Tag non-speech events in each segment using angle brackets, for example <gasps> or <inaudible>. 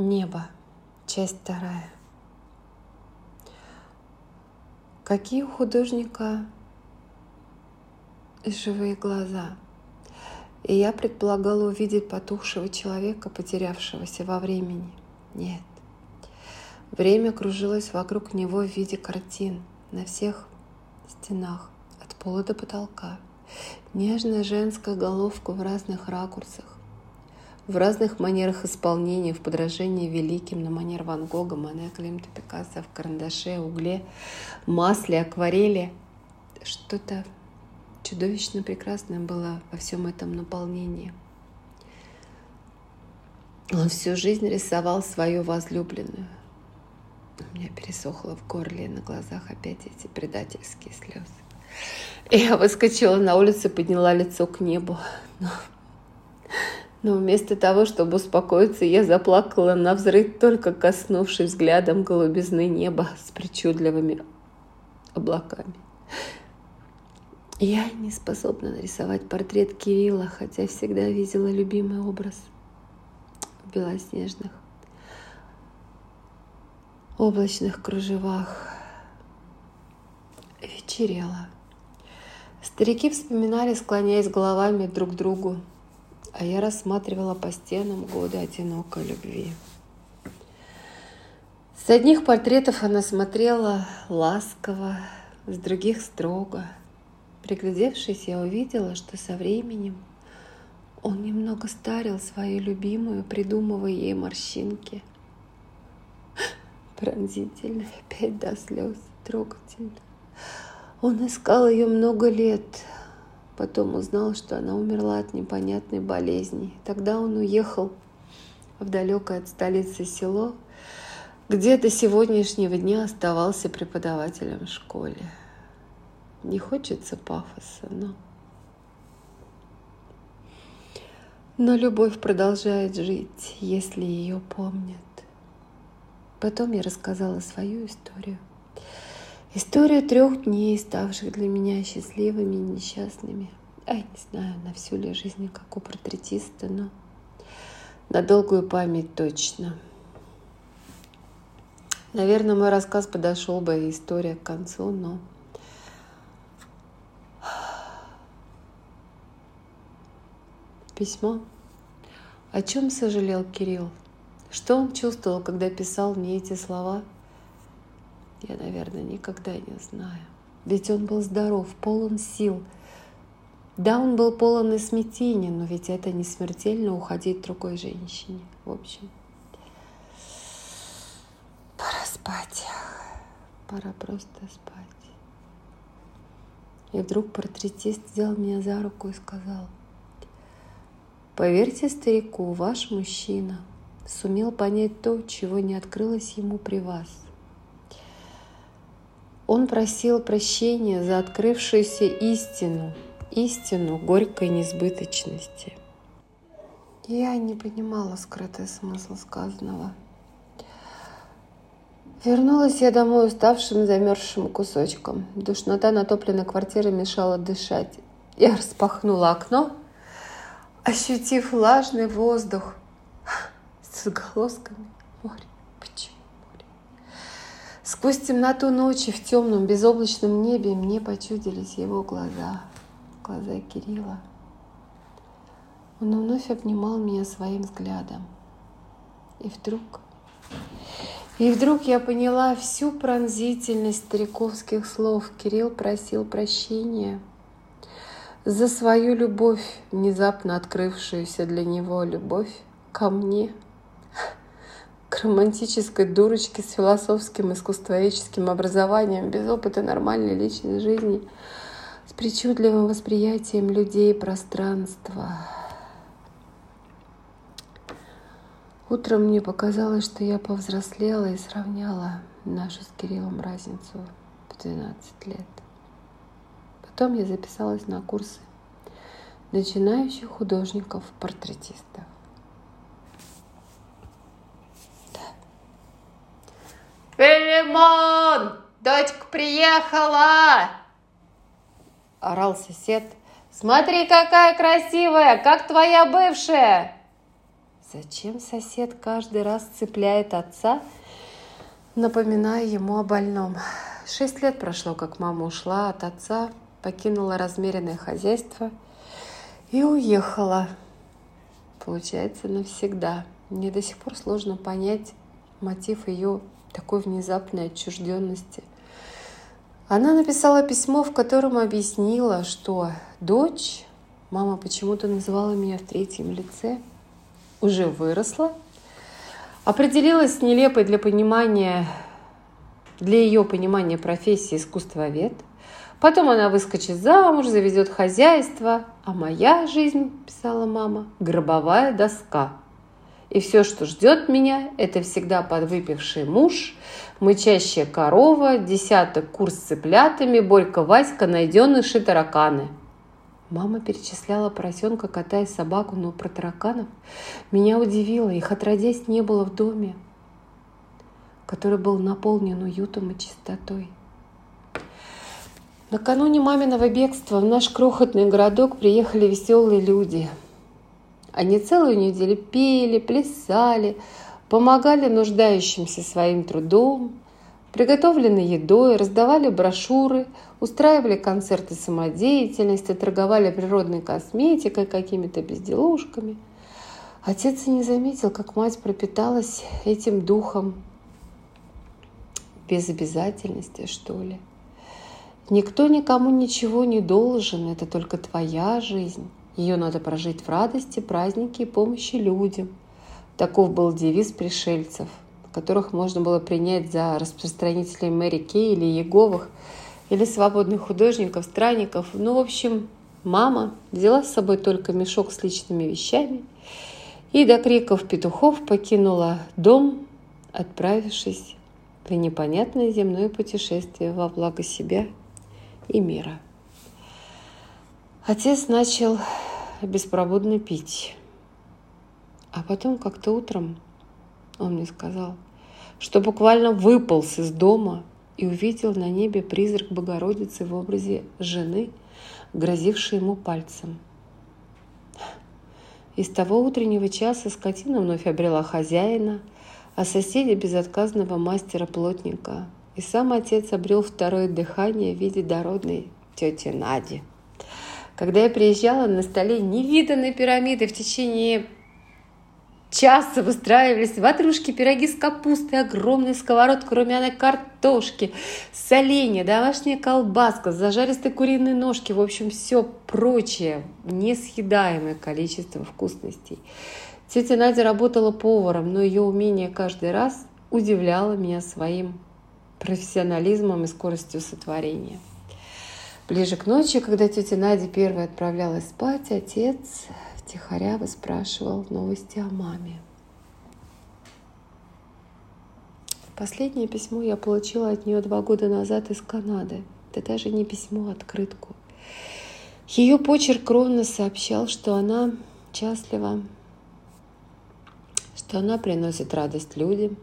Небо. Часть вторая. Какие у художника живые глаза. И я предполагала увидеть потухшего человека, потерявшегося во времени. Нет. Время кружилось вокруг него в виде картин на всех стенах, от пола до потолка. Нежная женская головка в разных ракурсах, в разных манерах исполнения, в подражении великим на манер Ван Гога, Мане, Климта, Пикассо, в карандаше, угле, масле, акварели. Что-то чудовищно прекрасное было во всем этом наполнении. Он всю жизнь рисовал свою возлюбленную. У меня пересохло в горле, и на глазах опять эти предательские слезы. И я выскочила на улицу, подняла лицо к небу. Но но вместо того, чтобы успокоиться, я заплакала на взрыв, только коснувшись взглядом голубизны неба с причудливыми облаками. Я не способна нарисовать портрет Кирилла, хотя всегда видела любимый образ в белоснежных облачных кружевах. Вечерело. Старики вспоминали, склоняясь головами друг к другу, а я рассматривала по стенам годы одинокой любви. С одних портретов она смотрела ласково, с других строго. Приглядевшись, я увидела, что со временем он немного старил свою любимую, придумывая ей морщинки. Пронзительно, опять до слез, трогательно. Он искал ее много лет, Потом узнал, что она умерла от непонятной болезни. Тогда он уехал в далекое от столицы село, где до сегодняшнего дня оставался преподавателем в школе. Не хочется пафоса, но... Но любовь продолжает жить, если ее помнят. Потом я рассказала свою историю. История трех дней, ставших для меня счастливыми и несчастными. Ай, не знаю, на всю ли жизнь, как у портретиста, но на долгую память точно. Наверное, мой рассказ подошел бы и история к концу, но письмо. О чем сожалел Кирилл? Что он чувствовал, когда писал мне эти слова – я, наверное, никогда не знаю. Ведь он был здоров, полон сил. Да, он был полон и смятения, но ведь это не смертельно уходить другой женщине. В общем, пора спать. Пора просто спать. И вдруг портретист взял меня за руку и сказал, «Поверьте старику, ваш мужчина сумел понять то, чего не открылось ему при вас. Он просил прощения за открывшуюся истину, истину горькой несбыточности. Я не понимала скрытый смысл сказанного. Вернулась я домой уставшим, замерзшим кусочком. Душнота натопленной квартиры мешала дышать. Я распахнула окно, ощутив влажный воздух с отголосками моря. Сквозь темноту ночи в темном безоблачном небе мне почудились его глаза, глаза Кирилла. Он вновь обнимал меня своим взглядом. И вдруг, и вдруг я поняла всю пронзительность стариковских слов. Кирилл просил прощения за свою любовь, внезапно открывшуюся для него любовь ко мне – к романтической дурочке с философским искусствоведческим образованием, без опыта нормальной личной жизни, с причудливым восприятием людей и пространства. Утром мне показалось, что я повзрослела и сравняла нашу с Кириллом разницу в 12 лет. Потом я записалась на курсы начинающих художников-портретистов. «Филимон! Дочка приехала!» Орал сосед. «Смотри, какая красивая, как твоя бывшая!» Зачем сосед каждый раз цепляет отца, напоминая ему о больном? Шесть лет прошло, как мама ушла от отца, покинула размеренное хозяйство и уехала. Получается, навсегда. Мне до сих пор сложно понять мотив ее такой внезапной отчужденности. Она написала письмо, в котором объяснила, что дочь, мама почему-то называла меня в третьем лице, уже выросла, определилась с нелепой для понимания, для ее понимания профессии искусствовед. Потом она выскочит замуж, заведет хозяйство, а моя жизнь, писала мама, гробовая доска – и все, что ждет меня, это всегда подвыпивший муж, мычащая корова, десяток кур с цыплятами, Борька Васька, найденыши тараканы. Мама перечисляла поросенка, кота и собаку, но про тараканов меня удивило. Их отродясь не было в доме, который был наполнен уютом и чистотой. Накануне маминого бегства в наш крохотный городок приехали веселые люди – они целую неделю пели, плясали, помогали нуждающимся своим трудом, приготовленной едой, раздавали брошюры, устраивали концерты самодеятельности, торговали природной косметикой, какими-то безделушками. Отец и не заметил, как мать пропиталась этим духом без обязательности, что ли. Никто никому ничего не должен, это только твоя жизнь. Ее надо прожить в радости, празднике и помощи людям. Таков был девиз пришельцев, которых можно было принять за распространителей Мэри Кей или Еговых, или свободных художников, странников. Ну, в общем, мама взяла с собой только мешок с личными вещами и до криков петухов покинула дом, отправившись в непонятное земное путешествие во благо себя и мира. Отец начал беспробудно пить. А потом как-то утром он мне сказал, что буквально выполз из дома и увидел на небе призрак Богородицы в образе жены, грозившей ему пальцем. И с того утреннего часа скотина вновь обрела хозяина, а соседи безотказного мастера-плотника. И сам отец обрел второе дыхание в виде дородной тети Нади. Когда я приезжала, на столе невиданные пирамиды в течение часа выстраивались ватрушки, пироги с капустой, огромная сковородка румяной картошки, соленья, домашняя колбаска, зажаристые куриные ножки, в общем, все прочее, несъедаемое количество вкусностей. Тетя Надя работала поваром, но ее умение каждый раз удивляло меня своим профессионализмом и скоростью сотворения. Ближе к ночи, когда тетя Надя первая отправлялась спать, отец втихаря выспрашивал новости о маме. Последнее письмо я получила от нее два года назад из Канады. Это даже не письмо, а открытку. Ее почерк ровно сообщал, что она счастлива, что она приносит радость людям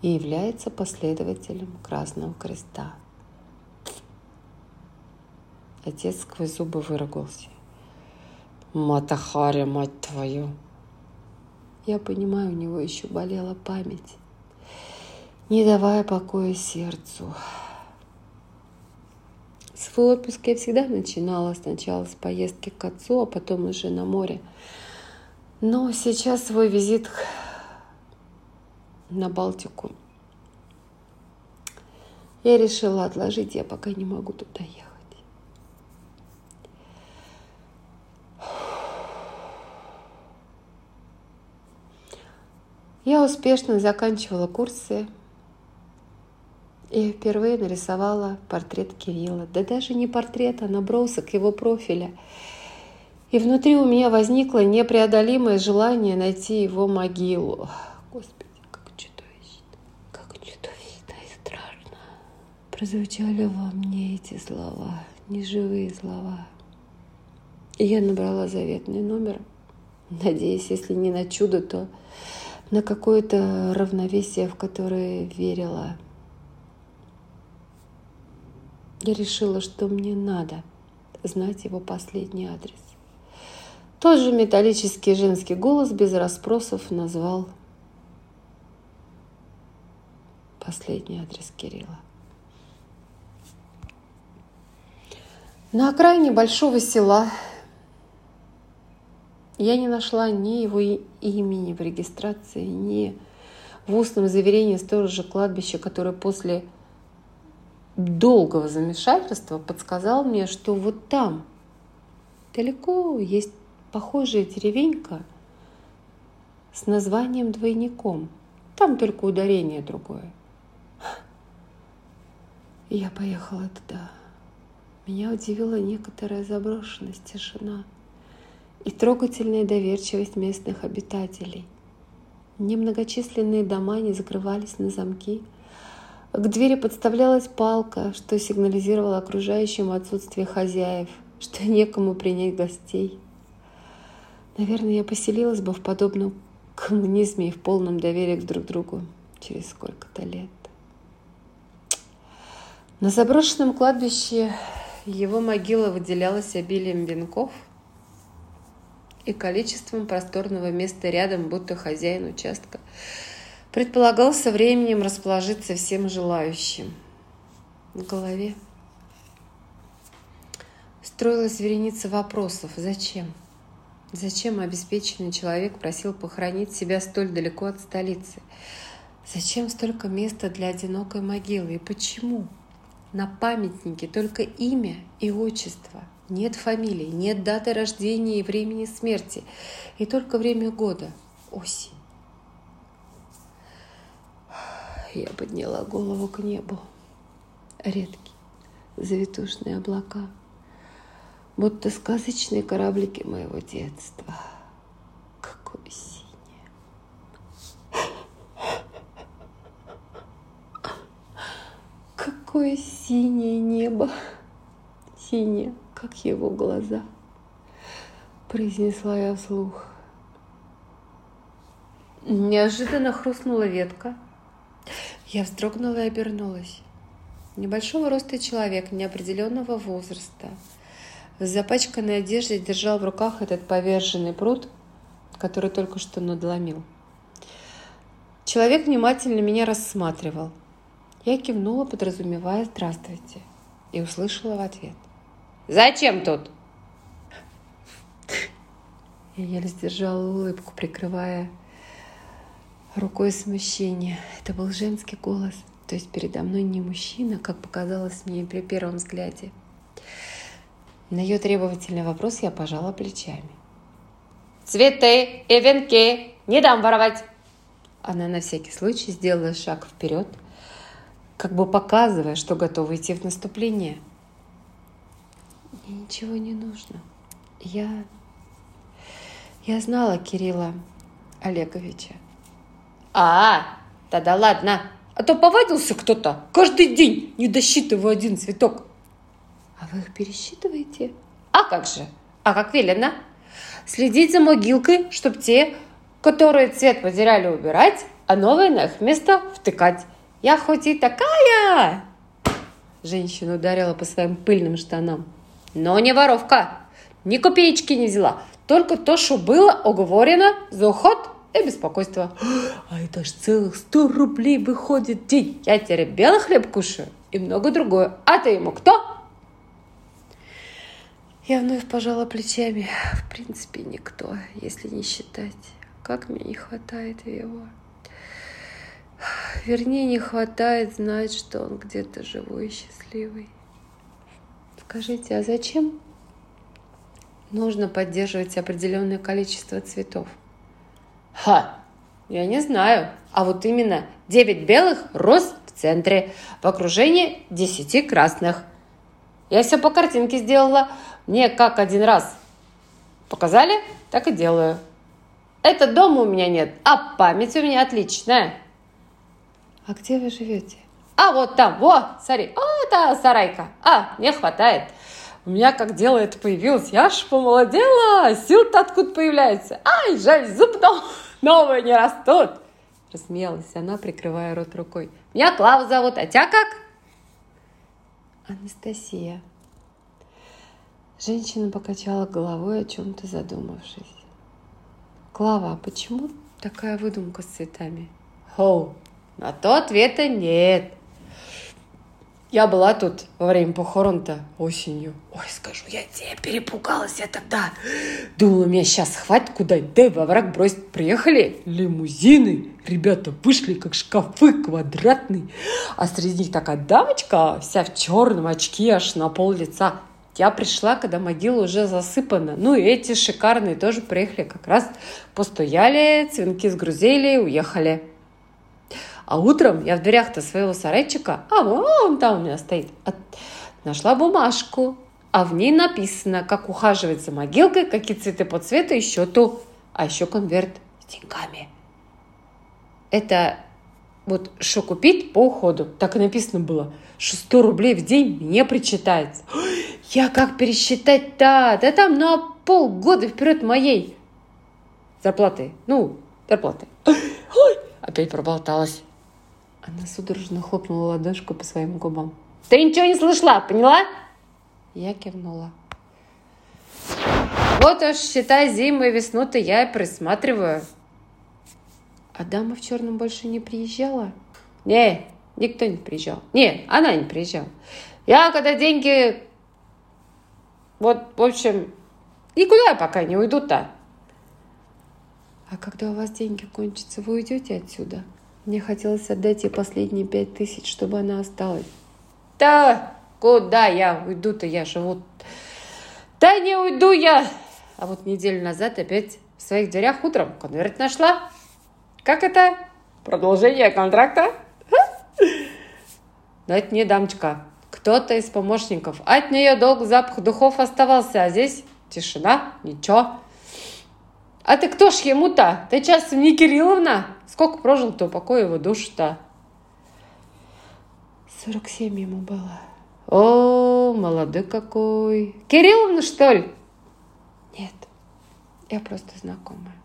и является последователем Красного Креста. Отец сквозь зубы выругался. Матахари, мать твою! Я понимаю, у него еще болела память, не давая покоя сердцу. Свой отпуск я всегда начинала сначала с поездки к отцу, а потом уже на море. Но сейчас свой визит на Балтику я решила отложить, я пока не могу туда ехать. Я успешно заканчивала курсы и впервые нарисовала портрет Кирилла. Да даже не портрет, а набросок его профиля. И внутри у меня возникло непреодолимое желание найти его могилу. Господи, как чудовищно, как чудовищно и страшно. Прозвучали во мне эти слова, неживые слова. И я набрала заветный номер, надеясь, если не на чудо, то на какое-то равновесие, в которое верила. Я решила, что мне надо знать его последний адрес. Тот же металлический женский голос без расспросов назвал последний адрес Кирилла. На окраине большого села я не нашла ни его имени в регистрации, ни в устном заверении сторожа кладбища, который после долгого замешательства подсказал мне, что вот там, далеко, есть похожая деревенька с названием двойником. Там только ударение другое. я поехала туда. Меня удивила некоторая заброшенность, тишина и трогательная доверчивость местных обитателей. Немногочисленные дома не закрывались на замки. К двери подставлялась палка, что сигнализировало окружающим отсутствие хозяев, что некому принять гостей. Наверное, я поселилась бы в подобном коммунизме и в полном доверии друг к другу через сколько-то лет. На заброшенном кладбище его могила выделялась обилием венков и количеством просторного места рядом, будто хозяин участка. Предполагал со временем расположиться всем желающим. В голове строилась вереница вопросов. Зачем? Зачем обеспеченный человек просил похоронить себя столь далеко от столицы? Зачем столько места для одинокой могилы? И почему? На памятнике только имя и отчество. Нет фамилии, нет даты рождения и времени смерти. И только время года – осень. Я подняла голову к небу. Редкие завитушные облака – будто сказочные кораблики моего детства. Какое синее. Какое синее небо. Синее, как его глаза. Произнесла я вслух. Неожиданно хрустнула ветка. Я вздрогнула и обернулась. Небольшого роста человек неопределенного возраста – в запачканной одежде держал в руках этот поверженный пруд, который только что надломил. Человек внимательно меня рассматривал. Я кивнула, подразумевая «здравствуйте», и услышала в ответ. «Зачем тут?» Я еле сдержала улыбку, прикрывая рукой смущение. Это был женский голос, то есть передо мной не мужчина, как показалось мне при первом взгляде – на ее требовательный вопрос я пожала плечами. «Цветы и венки не дам воровать!» Она на всякий случай сделала шаг вперед, как бы показывая, что готова идти в наступление. Мне ничего не нужно. Я... Я знала Кирилла Олеговича. А, тогда ладно. А то повадился кто-то каждый день, не досчитывая один цветок. А вы их пересчитываете? А как же? А как велено? Следить за могилкой, чтобы те, которые цвет потеряли, убирать, а новые на их место втыкать. Я хоть и такая... Женщина ударила по своим пыльным штанам. Но не воровка. Ни копеечки не взяла. Только то, что было уговорено за уход и беспокойство. <gasps> А это ж целых сто рублей выходит день. Я теперь белый хлеб кушаю и много другое. А ты ему кто? Я вновь пожала плечами. В принципе, никто, если не считать, как мне не хватает его. Вернее, не хватает знать, что он где-то живой и счастливый. Скажите, а зачем нужно поддерживать определенное количество цветов? Ха! Я не знаю. А вот именно 9 белых роз в центре, в окружении 10 красных. Я все по картинке сделала. Мне как один раз показали, так и делаю. Это дома у меня нет, а память у меня отличная. А где вы живете? А вот там, во, смотри, о, это сарайка. А, мне хватает. У меня как дело это появилось, я ж помолодела, сил-то откуда появляется. Ай, жаль, зуб новые не растут. Рассмеялась она, прикрывая рот рукой. Меня Клава зовут, а тебя как? Анастасия. Женщина покачала головой, о чем-то задумавшись. Клава, а почему такая выдумка с цветами? Хоу, на то ответа нет. Я была тут во время похорон-то осенью. Ой, скажу, я тебе перепугалась я тогда. Думала, меня сейчас хватит куда-нибудь, да во враг бросить. Приехали лимузины, ребята вышли, как шкафы квадратные. А среди них такая дамочка, вся в черном очки, аж на пол лица. Я пришла, когда могила уже засыпана. Ну и эти шикарные тоже приехали как раз. Постояли, цвинки сгрузили, уехали. А утром я в дверях-то своего сарайчика, а вон там у меня стоит, нашла бумажку, а в ней написано, как ухаживать за могилкой, какие цветы по цвету и счету, а еще конверт с деньгами. Это вот что купить по уходу, так и написано было, что 100 рублей в день мне причитается. <gasps> Я как пересчитать-то? Да там на полгода вперед моей зарплаты. Ну, зарплаты. <gasps> Опять проболталась. Она судорожно хлопнула ладошку по своим губам. «Ты ничего не слышала, поняла?» Я кивнула. «Вот уж, считай, зиму и весну-то я и присматриваю». «А дама в черном больше не приезжала?» «Не, никто не приезжал. Не, она не приезжала. Я когда деньги... Вот, в общем, никуда я пока не уйду-то». «А когда у вас деньги кончатся, вы уйдете отсюда?» Мне хотелось отдать ей последние пять тысяч, чтобы она осталась. Да, куда я уйду-то, я живу. Да не уйду я. А вот неделю назад опять в своих дверях утром конверт нашла. Как это? Продолжение контракта? Но это не дамочка. Кто-то из помощников. От нее долго запах духов оставался, а здесь тишина, ничего. А ты кто ж ему-то? Ты часом не Кирилловна? Сколько прожил-то, упокой его душу-то? 47 ему было. О, молодой какой. Кирилловна, что ли? Нет, я просто знакомая.